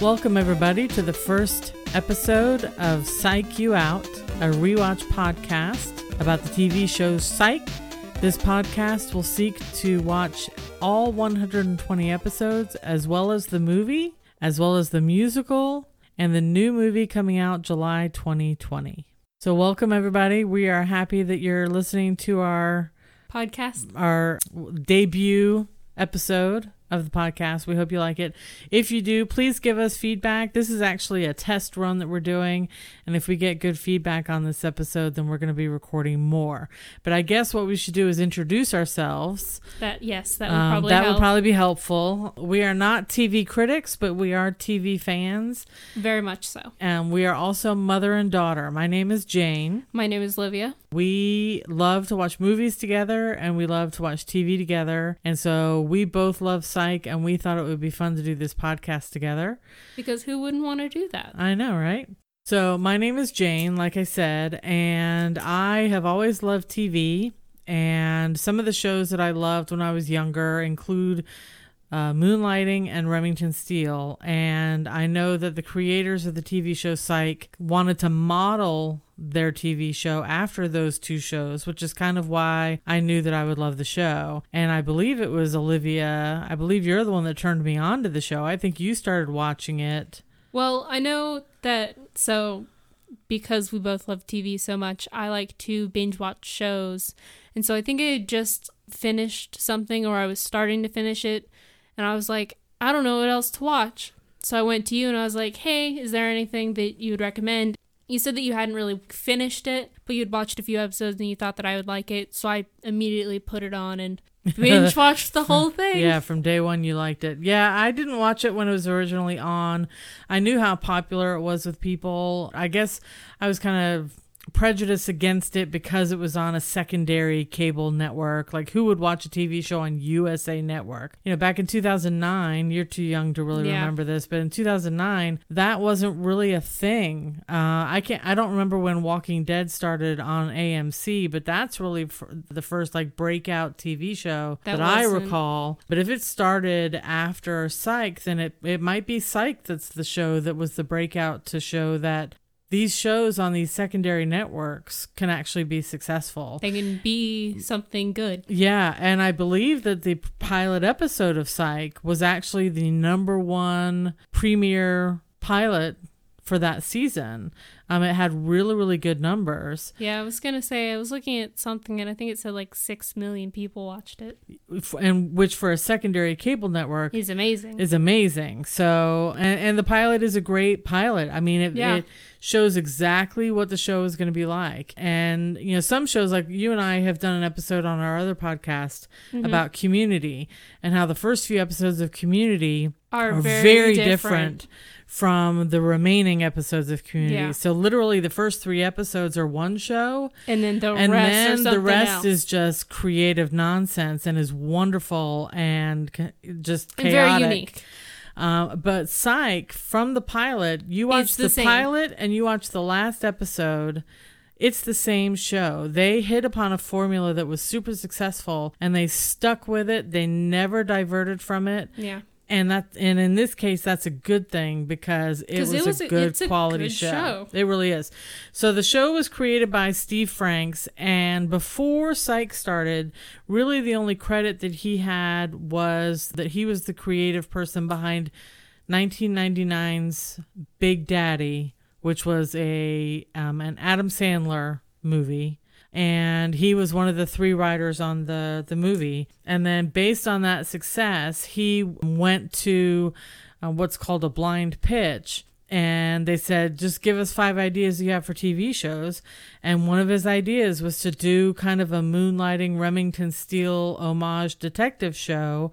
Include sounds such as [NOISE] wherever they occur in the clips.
Welcome, everybody, to the first episode of Psych You Out, a rewatch podcast about the TV show Psych. This podcast will seek to watch all 120 episodes, as well as the movie, as well as the musical, and the new movie coming out July 2020. So, welcome, everybody. We are happy that you're listening to our podcast. our debut episode of the podcast. We hope you like it. If you do, please give us feedback. This is actually a test run that we're doing. And if we get good feedback on this episode, then we're going to be recording more. But I guess what we should do is introduce ourselves. That yes, that would Um, probably that help. would probably be helpful. We are not TV critics, but we are TV fans. Very much so. And we are also mother and daughter. My name is Jane. My name is Livia. We love to watch movies together and we love to watch TV together. And so we both love Psych and we thought it would be fun to do this podcast together. Because who wouldn't want to do that? I know, right? So my name is Jane, like I said, and I have always loved TV. And some of the shows that I loved when I was younger include uh, Moonlighting and Remington Steele. And I know that the creators of the TV show Psych wanted to model their TV show after those two shows, which is kind of why I knew that I would love the show. And I believe it was Olivia. I believe you're the one that turned me on to the show. I think you started watching it. Well, I know that so because we both love TV so much, I like to binge watch shows. And so I think I had just finished something or I was starting to finish it and I was like, I don't know what else to watch. So I went to you and I was like, "Hey, is there anything that you would recommend?" You said that you hadn't really finished it, but you'd watched a few episodes and you thought that I would like it. So I immediately put it on and [LAUGHS] binge watched the whole thing. Yeah, from day one you liked it. Yeah, I didn't watch it when it was originally on. I knew how popular it was with people. I guess I was kind of prejudiced against it because it was on a secondary cable network. Like who would watch a TV show on USA Network? You know, back in 2009, you're too young to really Yeah. remember this, but in 2009, that wasn't really a thing. Uh, I can't I don't remember when Walking Dead started on AMC, but that's really f- the first like breakout TV show that, That I recall. But if it started after Psych, then it, it might be Psych that's the show that was the breakout to show that these shows on these secondary networks can actually be successful. They can be something good. Yeah, and I believe that the pilot episode of Psych was actually the number one premiere pilot for that season. Um, it had really, really good numbers. Yeah, I was gonna say I was looking at something and I think it said like six million people watched it. and which for a secondary cable network He's amazing. is amazing. So, and, and the pilot is a great pilot. I mean, it, Yeah. it shows exactly what the show is going to be like. And, you know, some shows like you and I have done an episode on our other podcast Mm-hmm. about community and how the first few episodes of community Are are very very, different. different. from the remaining episodes of community. Yeah. So literally the first 3 episodes are one show and then the and rest then the rest else. is just creative nonsense and is wonderful and ca- just And chaotic. very unique. Um, but Psych from the pilot, you watch It's the, the pilot and you watch the last episode. It's the same show. They hit upon a formula that was super successful and they stuck with it. They never diverted from it. Yeah. And that and in this case that's a good thing because it was, it was a a- good a quality good show. show. It really is. So the show was created by Steve Franks and before Psych started, really the only credit that he had was that he was the creative person behind 1999's Big Daddy, which was a um, an Adam Sandler movie and he was one of the three writers on the the movie. And then based on that success he went to uh, what's called a blind pitch. And they said just give us five ideas you have for TV shows. And one of his ideas was to do kind of a moonlighting Remington Steele homage detective show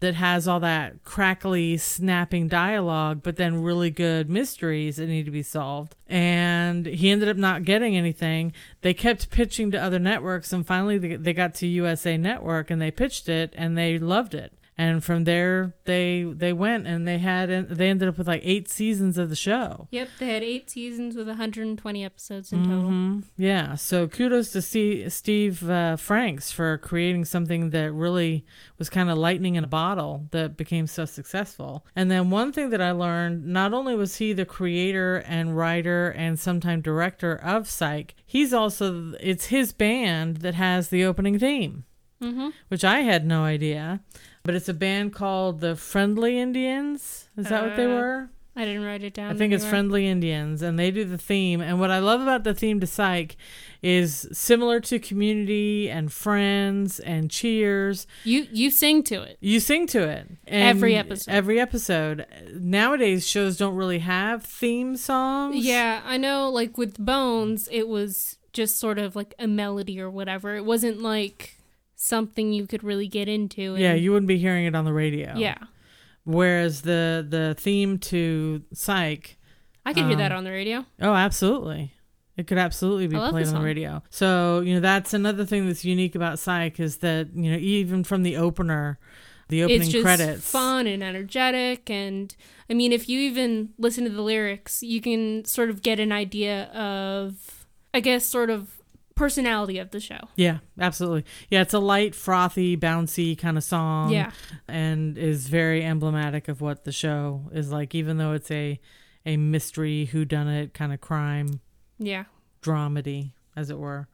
that has all that crackly, snapping dialogue, but then really good mysteries that need to be solved. And he ended up not getting anything. They kept pitching to other networks, and finally they got to USA Network and they pitched it and they loved it. And from there they they went and they had they ended up with like eight seasons of the show. Yep, they had eight seasons with 120 episodes in total. Mhm. Yeah, so kudos to Steve, Steve uh, Franks for creating something that really was kind of lightning in a bottle that became so successful. And then one thing that I learned, not only was he the creator and writer and sometime director of Psych, he's also it's his band that has the opening theme Mm-hmm. which I had no idea. But it's a band called the Friendly Indians. Is that what they Uh, were? I didn't write it down. I think it's. Friendly Indians, and they do the theme. And what I love about the theme to Psych is similar to Community and Friends and Cheers. You you sing to it. You sing to it And Every episode. Every episode. Nowadays, shows don't really have theme songs. Yeah, I know. Like with Bones, it was just sort of like a melody or whatever. It wasn't like something you could really get into. and- Yeah, you wouldn't be hearing it on the radio. yeah. Whereas the the theme to Psych I could hear that Um, on the radio. Oh, absolutely. It could absolutely be played on the radio. So, you know, that's another thing that's unique about Psych is that, you know, even from the opener, the opening it's just credits. fun and energetic and i mean if you even listen to the lyrics you can sort of get an idea of i guess sort of personality of the show Yeah, absolutely. Yeah, it's a light, frothy, bouncy kind of song. yeah And is very emblematic of what the show is like, even though it's a a mystery whodunit kind of crime yeah dramedy, as it were.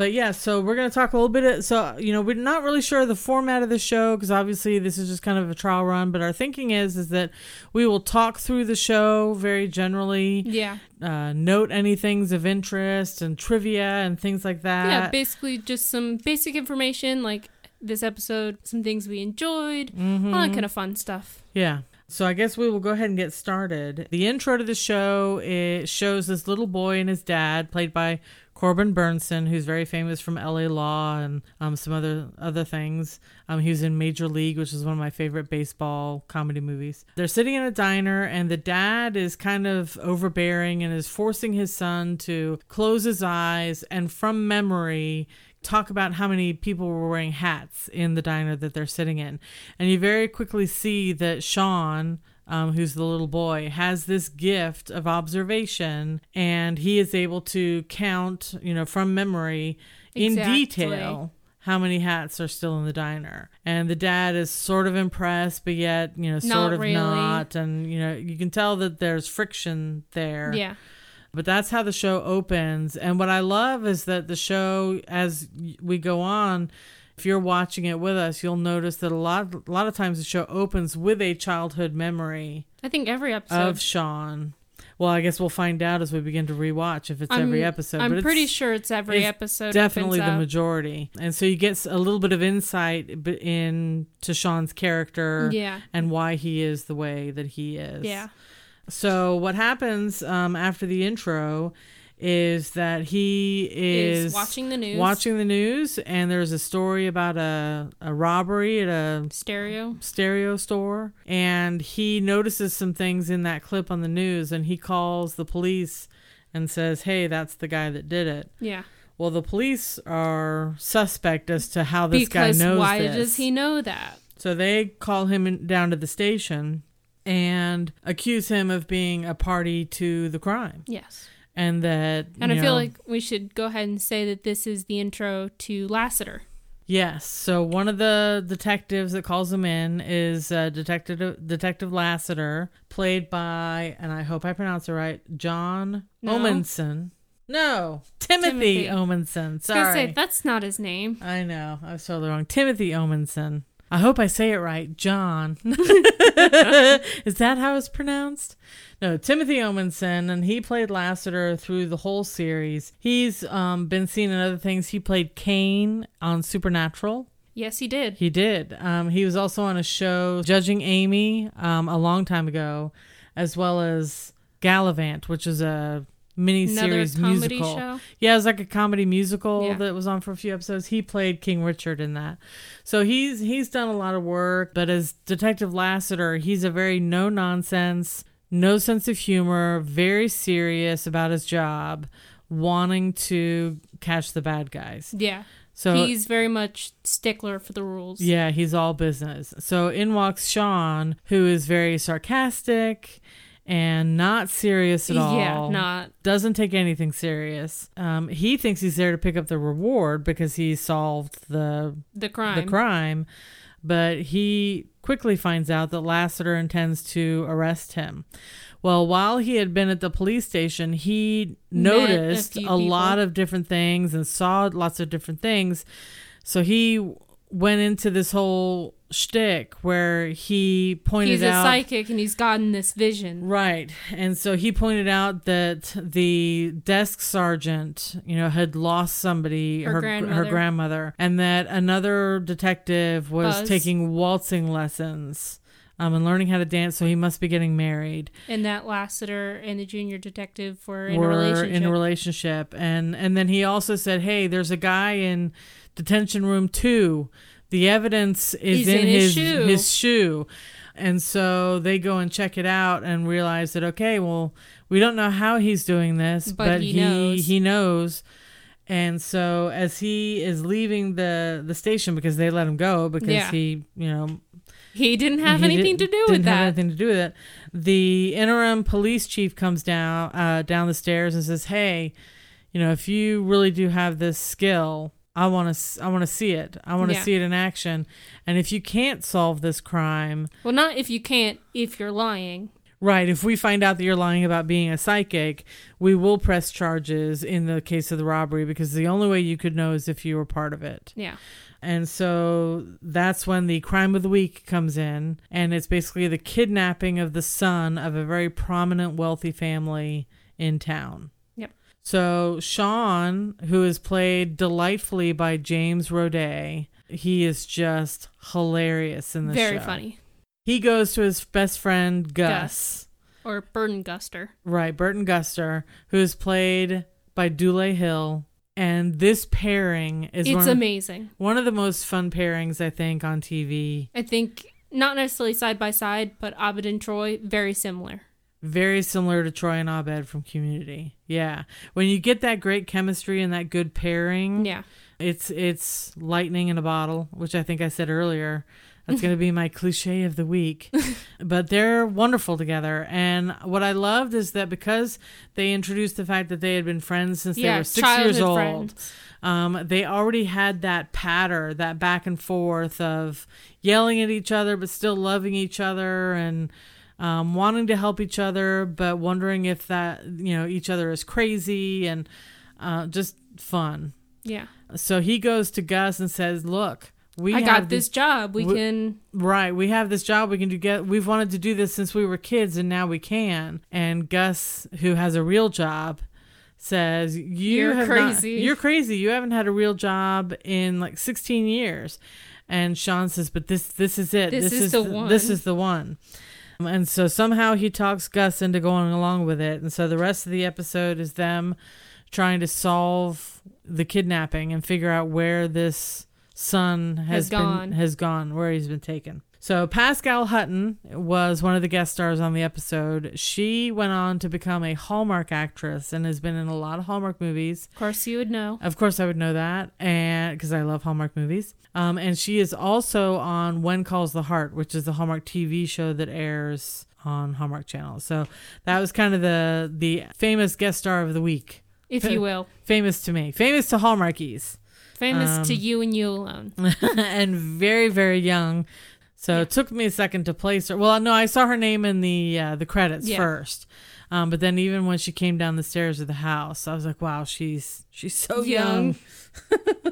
But yeah, so we're going to talk a little bit. so, you know, we're not really sure the format of the show because obviously this is just kind of a trial run. But our thinking is is that we will talk through the show very generally, yeah uh, note any things of interest and trivia and things like that. yeah basically just some basic information like this episode some things we enjoyed Mhm. all that kind of fun stuff Yeah. So I guess we will go ahead and get started. The intro to the show it shows this little boy and his dad, played by Corbin Bernsen, who's very famous from L.A. Law and um, some other other things. Um, he was in Major League, which is one of my favorite baseball comedy movies. They're sitting in a diner, and the dad is kind of overbearing and is forcing his son to close his eyes and, from memory, talk about how many people were wearing hats in the diner that they're sitting in. And you very quickly see that Sean, um, who's the little boy, has this gift of observation and he is able to count, you know, from memory in detail how many hats are still in the diner. And the dad is sort of impressed, but yet, you know, sort Not of really. not. And, you know, you can tell that there's friction there. yeah But that's how the show opens. And what I love is that the show, as we go on, if you're watching it with us, you'll notice that a lot, a lot of times the show opens with a childhood memory i think every episode of Sean. Well, I guess we'll find out as we begin to rewatch if it's I'm- every episode. i'm pretty sure it's every it's episode definitely the up. majority. And so you get a little bit of insight b- into Sean's character yeah and why he is the way that he is. yeah So what happens um, after the intro is that he is, is watching the news. watching the news, and there's a story about a, a robbery at a stereo. stereo store, and he notices some things in that clip on the news, and he calls the police and says, "Hey, that's the guy that did it." yeah. Well, the police are suspect as to how this because guy knows why this. does he know that? So they call him in, down to the station and accuse him of being a party to the crime, yes and that And I feel know- like we should go ahead and say that this is the intro to Lassiter. yes. So one of the detectives that calls him in is uh, Detective Detective Lassiter, played by, and I hope I pronounce it right, John No. Omundson. No, Timothy, Timothy. Omundson. Sorry, say that's not his name. I know I was totally wrong. Timothy Omundson. I hope I say it right, John. [LAUGHS] Is that how it's pronounced? No, Timothy Omundson, and he played Lassiter through the whole series. He's um, been seen in other things. He played Cain on Supernatural. Yes, he did. He did. Um, he was also on a show, Judging Amy, um, a long time ago, as well as Galavant, which is a mini series musical. show. Yeah, it was like a comedy musical Yeah. that was on for a few episodes. He played King Richard in that. So he's he's done a lot of work, but as Detective Lassiter, he's a very no nonsense, no sense of humor, very serious about his job, wanting to catch the bad guys. Yeah. So He's very much stickler for the rules. yeah, he's all business. So in walks Sean, who is very sarcastic and not serious at all. Yeah, not. doesn't take anything serious. Um, he thinks he's there to pick up the reward because he solved the The crime. the crime, but he quickly finds out that Lassiter intends to arrest him. Well, while he had been at the police station, he Met a noticed a, few lot of different things and saw lots of different things. So he went into this whole shtick where he pointed out He's a out psychic and he's gotten this vision. Right. And so he pointed out that the desk sergeant, you know, had lost somebody, Her her, her grandmother. grandmother, and that another detective was Buzz. taking waltzing lessons um, and learning how to dance, so he must be getting married. And that Lassiter and the junior detective were in a were relationship. in a relationship. And, and then he also said, hey, there's a guy in detention room two. The evidence is He's in, in his, his shoe. his shoe. And so they go and check it out and realize that okay, well, we don't know how he's doing this, But but, he he knows. he knows. And so as he is leaving the the station because they let him go because Yeah. he, you know, he didn't have he anything didn't- to do with didn't have that. anything to do with it. The interim police chief comes down uh, down the stairs and says, "Hey, you know, if you really do have this skill, I want to I want to see it. I want to Yeah. see it in action. And if you can't solve this crime, Well, not if you can't, if you're lying. right? If we find out that you're lying about being a psychic, we will press charges in the case of the robbery because the only way you could know is if you were part of it." Yeah. And so that's when the crime of the week comes in. And it's basically the kidnapping of the son of a very prominent, wealthy family in town. So Sean, who is played delightfully by James Roday, he is just hilarious in the Very show. funny. He goes to his best friend Gus, Gus. Or Burton Guster. right, Burton Guster, who is played by Dule Hill. And this pairing is It's one, amazing. one of the most fun pairings I think on TV. I think not necessarily side by side, but Abed and Troy very similar. Very similar to Troy and Abed from Community. Yeah. When you get that great chemistry and that good pairing, Yeah. it's it's lightning in a bottle, which I think I said earlier. That's going to be my cliche of the week. [LAUGHS] but they're wonderful together. And what I loved is that because they introduced the fact that they had been friends since they were six years old, um, they already had that patter, that back and forth of yelling at each other, but still loving each other and um, wanting to help each other, but wondering if that, you know, each other is crazy and uh, just fun. Yeah. So he goes to Gus and says, Look, we I have got this job. We we- can. Right, we have this job we can do. Get we've wanted to do this since we were kids, and now we can. And Gus, who has a real job, says, "You You're have not- crazy." you're crazy. You haven't had a real job in like 16 years." And Sean says, "But this this is it. This is the one. This is the one." And so somehow he talks Gus into going along with it. And so the rest of the episode is them trying to solve the kidnapping and figure out where this son has, Has been gone. has gone, where he's been taken. So Pascale Hutton was one of the guest stars on the episode. She went on to become a Hallmark actress and has been in a lot of Hallmark movies. Of course, you would know. Of course, I would know that, and because I love Hallmark movies. Um, and she is also on When Calls the Heart, which is the Hallmark TV show that airs on Hallmark Channel. So that was kind of the the famous guest star of the week. If you [LAUGHS] will. Famous to me, famous to Hallmarkies, Famous Um, to you and you alone. [LAUGHS] and very very young. So Yeah. it took me a second to place her. Well, no, I saw her name in the uh, the credits Yeah. first. Um, but then even when she came down the stairs of the house, I was like, wow, she's she's so young.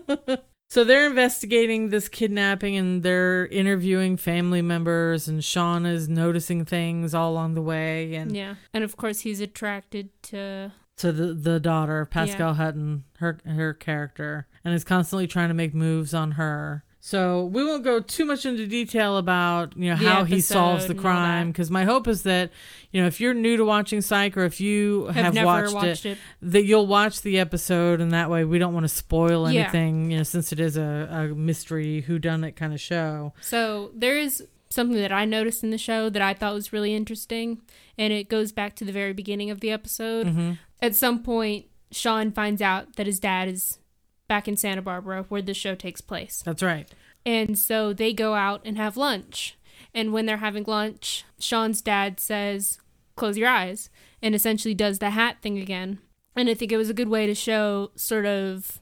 Young. [LAUGHS] so they're investigating this kidnapping and they're interviewing family members and Sean is noticing things all along the way and Yeah. And of course, he's attracted to. to the the daughter, Pascale Hutton, her her character, and is constantly trying to make moves on her. So we won't go too much into detail about you know The how he solves the crime because my hope is that you know if you're new to watching Psych or if you have, Have, watched, watched, it, it. that you'll watch the episode and that way we don't want to spoil Yeah. anything you know since it is a, a mystery who done it kind of show. So there is something that I noticed in the show that I thought was really interesting, and it goes back to the very beginning of the episode. hmm At some point, Sean finds out that his dad is back in Santa Barbara where the show takes place. That's right. And so they go out and have lunch. And when they're having lunch, Sean's dad says, Close your eyes, and essentially does the hat thing again. And I think it was a good way to show sort of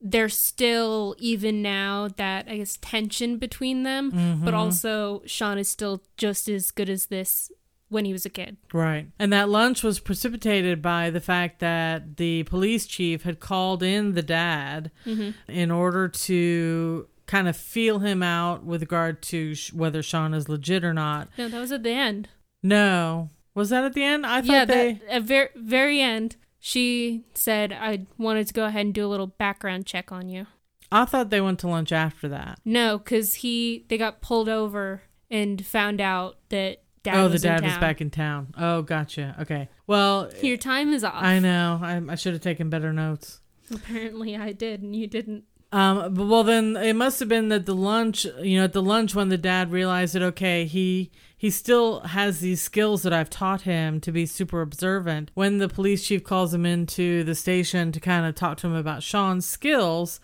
there's still, even now, that I guess tension between them, Mm-hmm. but also Sean is still just as good as this when he was a kid. Right. And that lunch was precipitated by the fact that the police chief had called in the dad mm-hmm. in order to kind of feel him out with regard to sh- whether Sean is legit or not. No, that was at the end. No. Was that at the end? I thought yeah, they. that, at very very end, she said I wanted to go ahead and do a little background check on you. I thought they went to lunch after that. No, because he they got pulled over and found out that dad. oh, the dad was back in town. Oh, gotcha. Okay. Well, Your time is off. I know. I, I should have taken better notes. Apparently, I did, and you didn't. Um, but well, then it must have been that the lunch, you know, at the lunch when the dad realized that okay, he he still has these skills that I've taught him to be super observant. When the police chief calls him into the station to kind of talk to him about Sean's skills,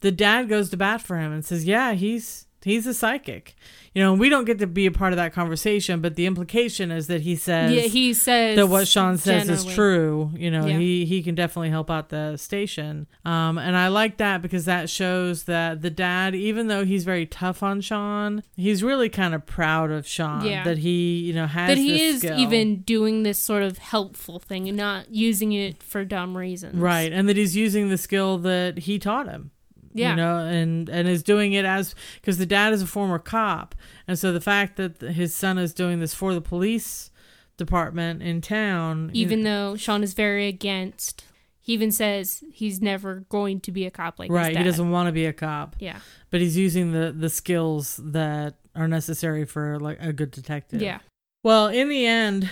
the dad goes to bat for him and says, "Yeah, he's he's a psychic." You know, we don't get to be a part of that conversation, but the implication is that he says yeah, he says that what Sean says is true. You know, Yeah. he he can definitely help out the station. Um, and I like that because that shows that the dad, even though he's very tough on Sean, he's really kind of proud of Sean Yeah. that he you know has That he is skill. even doing this sort of helpful thing and not using it for dumb reasons. right, and that he's using the skill that he taught him. Yeah. you know, and and is doing it as because the dad is a former cop, and so the fact that his son is doing this for the police department in town, you Even though Sean is very against, he even says he's never going to be a cop like his right, he doesn't want to be a cop. Yeah. but he's using the the skills that are necessary for like a good detective. Yeah. Well, in the end,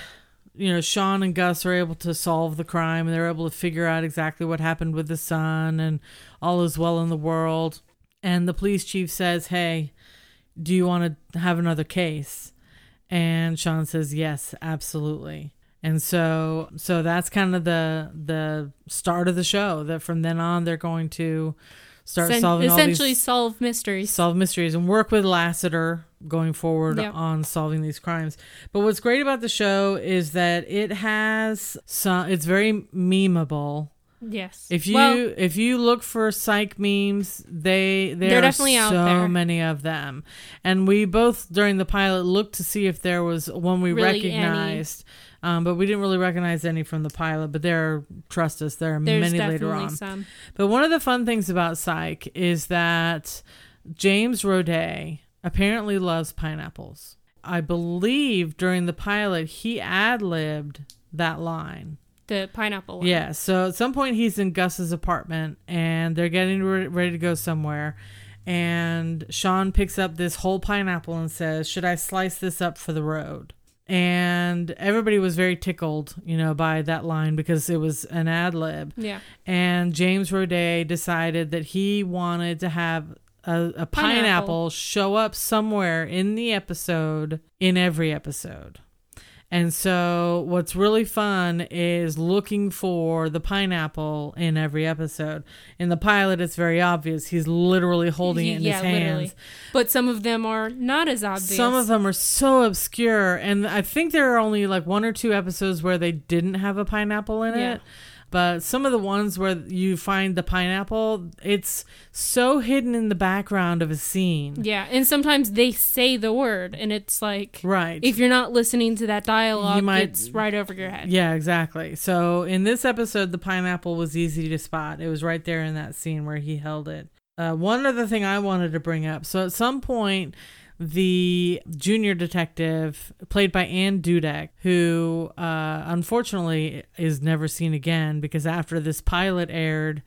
you know, Sean and Gus are able to solve the crime and they're able to figure out exactly what happened with the son and all is well in the world. And the police chief says, "Hey, do you want to have another case?" And Sean says, "Yes, absolutely." And so so that's kind of the the start of the show that from then on they're going to start Sen- solving all essentially solve mysteries. solve mysteries and work with Lassiter going forward Yep. on solving these crimes. But what's great about the show is that it has some it's very memeable. yes. If you well, if you look for psych memes, they there They're are definitely out so there. many of them. And we both during the pilot looked to see if there was one we Really recognized. Um, but we didn't really recognize any from the pilot, but there are trust us, there are there's many later on. some. But one of the fun things about Psych is that James Roday apparently loves pineapples. I believe during the pilot he ad libbed that line. The pineapple one. Yeah, so at some point he's in Gus's apartment and they're getting re- ready to go somewhere. And Sean picks up this whole pineapple and says, Should I slice this up for the road? And everybody was very tickled, you know, by that line because it was an ad lib Yeah. and James Roday decided that he wanted to have a, a pineapple. Pineapple. show up somewhere in the episode in every episode. And so what's really fun is looking for the pineapple in every episode. In the pilot it's very obvious. He's literally holding it in yeah, his hands. literally. But some of them are not as obvious. Some of them are so obscure, and I think there are only like one or two episodes where they didn't have a pineapple in Yeah. it. But some of the ones where you find the pineapple, it's so hidden in the background of a scene. Yeah, and sometimes they say the word, and it's like Right. if you're not listening to that dialogue, You might- it's right over your head. yeah, exactly. So in this episode, the pineapple was easy to spot. It was right there in that scene where he held it. Uh, one other thing I wanted to bring up. So at some point, the junior detective, played by Anne Dudek, who uh, unfortunately is never seen again because after this pilot aired,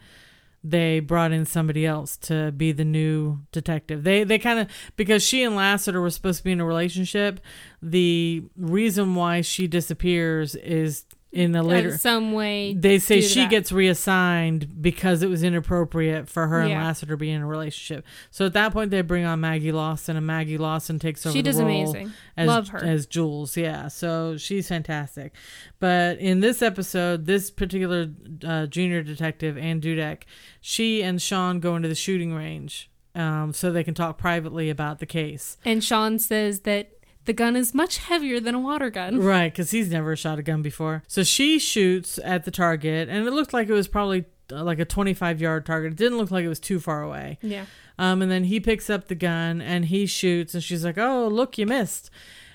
they brought in somebody else to be the new detective. They they kind of because she and Lassiter were supposed to be in a relationship. The reason why she disappears is in a later in some way. they say she that. gets reassigned because it was inappropriate for her and Yeah. Lassiter to be in a relationship. So at that point, they bring on Maggie Lawson, and Maggie Lawson takes over She the does amazing. as Love her. as Jules. Yeah, so she's fantastic. But in this episode, this particular uh, junior detective, Anne Dudek, she and Sean go into the shooting range um, so they can talk privately about the case. And Sean says that the gun is much heavier than a water gun. [LAUGHS] Right, because he's never shot a gun before. So she shoots at the target, and it looked like it was probably uh, like a 25 yard target. It didn't look like it was too far away. Yeah. Um, and then he picks up the gun and he shoots, and she's like, "Oh, look, you missed."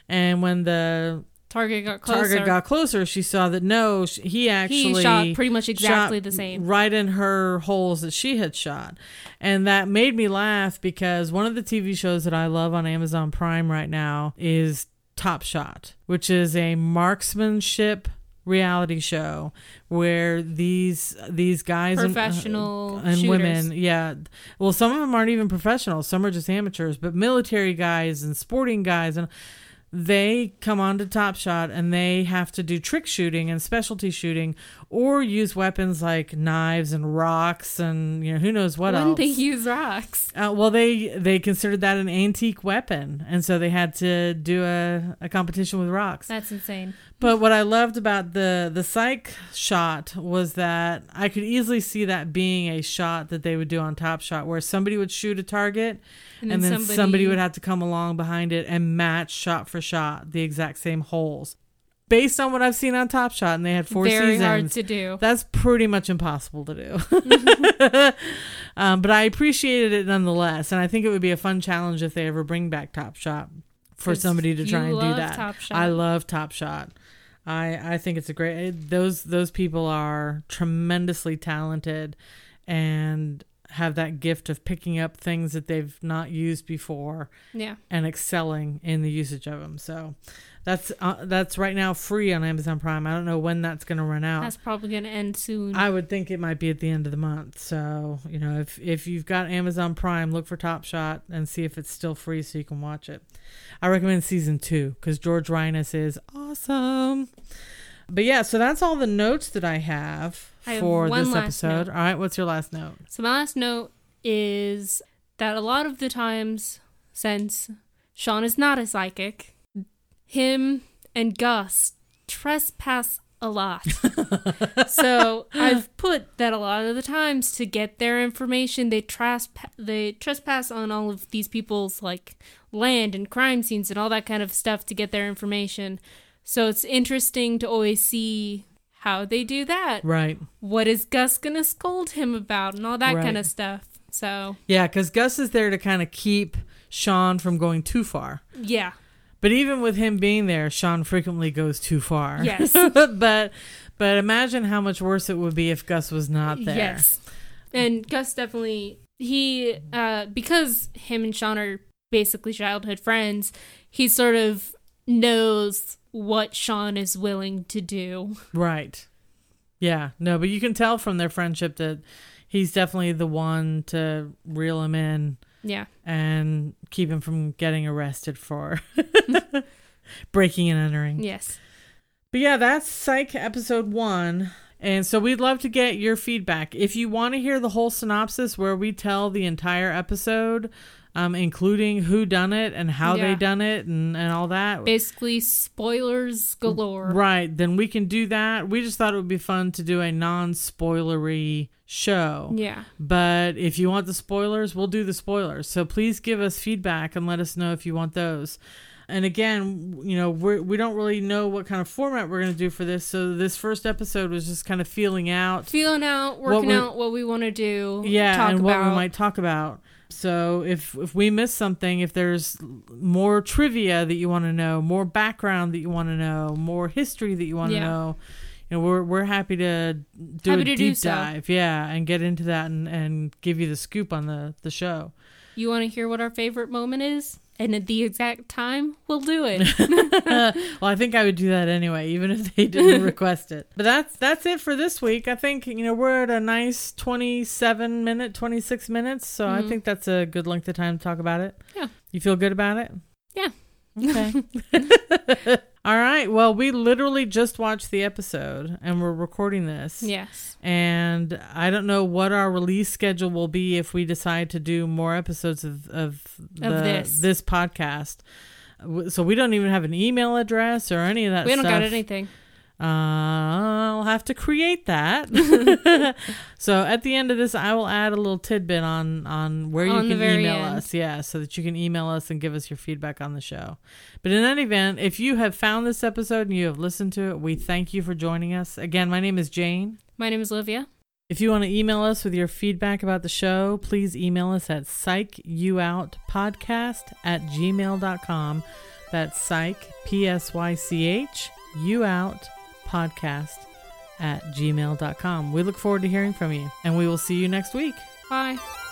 And when the Target got closer. target got closer, she saw that no, he actually he shot pretty much exactly the same. right in her holes that she had shot. And that made me laugh because one of the TV shows that I love on Amazon Prime right now is Top Shot, which is a marksmanship reality show where these these guys and- uh, Professional and, women yeah well some of them aren't even professionals some are just amateurs but military guys and sporting guys and they come on to Top Shot and they have to do trick shooting and specialty shooting or use weapons like knives and rocks and you know who knows what Wouldn't else. they use rocks? Uh, well, they they considered that an antique weapon, and so they had to do a, a competition with rocks. That's insane. But what I loved about the the psych shot was that I could easily see that being a shot that they would do on Top Shot, where somebody would shoot a target, and, then somebody, would have to come along behind it and match shot for shot the exact same holes. Based on what I've seen on Top Shot, and they had four very seasons, hard to do. that's pretty much impossible to do. [LAUGHS] um, but I appreciated it nonetheless, and I think it would be a fun challenge if they ever bring back Top Shot for somebody to try and do that. Top Shot. I love Top Shot. I I think it's a great. It, those those people are tremendously talented, and have that gift of picking up things that they've not used before Yeah. and excelling in the usage of them. So that's uh, that's right now free on Amazon Prime. I don't know when that's going to run out. That's probably going to end soon. I would think it might be at the end of the month. So, you know, if if you've got Amazon Prime, look for Top Shot and see if it's still free so you can watch it. I recommend season two because George Reines is awesome. But yeah, so that's all the notes that I have for this episode. note. All right, what's your last note? So my last note is that a lot of the times since Sean is not a psychic, him and Gus trespass a lot. [LAUGHS] so I've put that a lot of the times to get their information, they trespass they trespass on all of these people's like land and crime scenes and all that kind of stuff to get their information. So it's interesting to always see how they do that Right. what is Gus gonna scold him about and all that Right. kind of stuff. So Yeah, because Gus is there to kind of keep Sean from going too far. yeah, But even with him being there, Sean frequently goes too far. Yes. [LAUGHS] but but imagine how much worse it would be if Gus was not there. yes, and Gus definitely he uh because him and Sean are basically childhood friends. He sort of knows what Sean is willing to do. Right. Yeah. No, but you can tell from their friendship that he's definitely the one to reel him in Yeah, and keep him from getting arrested for [LAUGHS] breaking and entering. yes, But yeah, that's Psych episode one. And so we'd love to get your feedback. If you want to hear the whole synopsis where we tell the entire episode, um, including who done it and how they done it and, and all that. basically spoilers galore. Right, then we can do that. We just thought it would be fun to do a non-spoilery show. Yeah, But if you want the spoilers, we'll do the spoilers. So please give us feedback and let us know if you want those. And again, you know, we're, we don't really know what kind of format we're going to do for this. So this first episode was just kind of feeling out. feeling out, What working we- out what we want to do. Yeah, talk and about. what we might talk about. So if if we miss something, if there's more trivia that you want to know, more background that you want to know, more history that you want to Yeah. know, you know, we're we're happy to do Happy a to deep do so. dive, yeah, and get into that and and give you the scoop on the the show. You want to hear what our favorite moment is? And at the exact time, we'll do it. [LAUGHS] [LAUGHS] well, I think I would do that anyway, even if they didn't [LAUGHS] request it. But that's that's it for this week. I think you know we're at a nice twenty-seven minute, twenty-six minutes, so I Mhm. think that's a good length of time to talk about it. Yeah. you feel good about it? Yeah. Okay. All right. Well, we literally just watched the episode and we're recording this. Yes. And I don't know what our release schedule will be if we decide to do more episodes of of, the, this. this podcast. So we don't even have an email address or any of that we don't stuff. got anything. Uh, I'll have to create that. [LAUGHS] [LAUGHS] so at the end of this, I will add a little tidbit on on where On you can email end. us. Yeah, so that you can email us and give us your feedback on the show. But in any event, if you have found this episode and you have listened to it, we thank you for joining us. Again, my name is Jane. My name is Olivia. If you want to email us with your feedback about the show, please email us at psychuoutpodcast at gmail.com. That's psych, P S Y C H, you out podcast at gmail.com. We look forward to hearing from you, and we will see you next week. Bye.